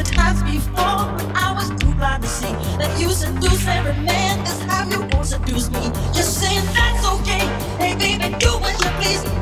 million times before when I was too blind to see that you seduce every man. That's how you want to seduce me. You're saying that's okay. Hey, baby, do what you.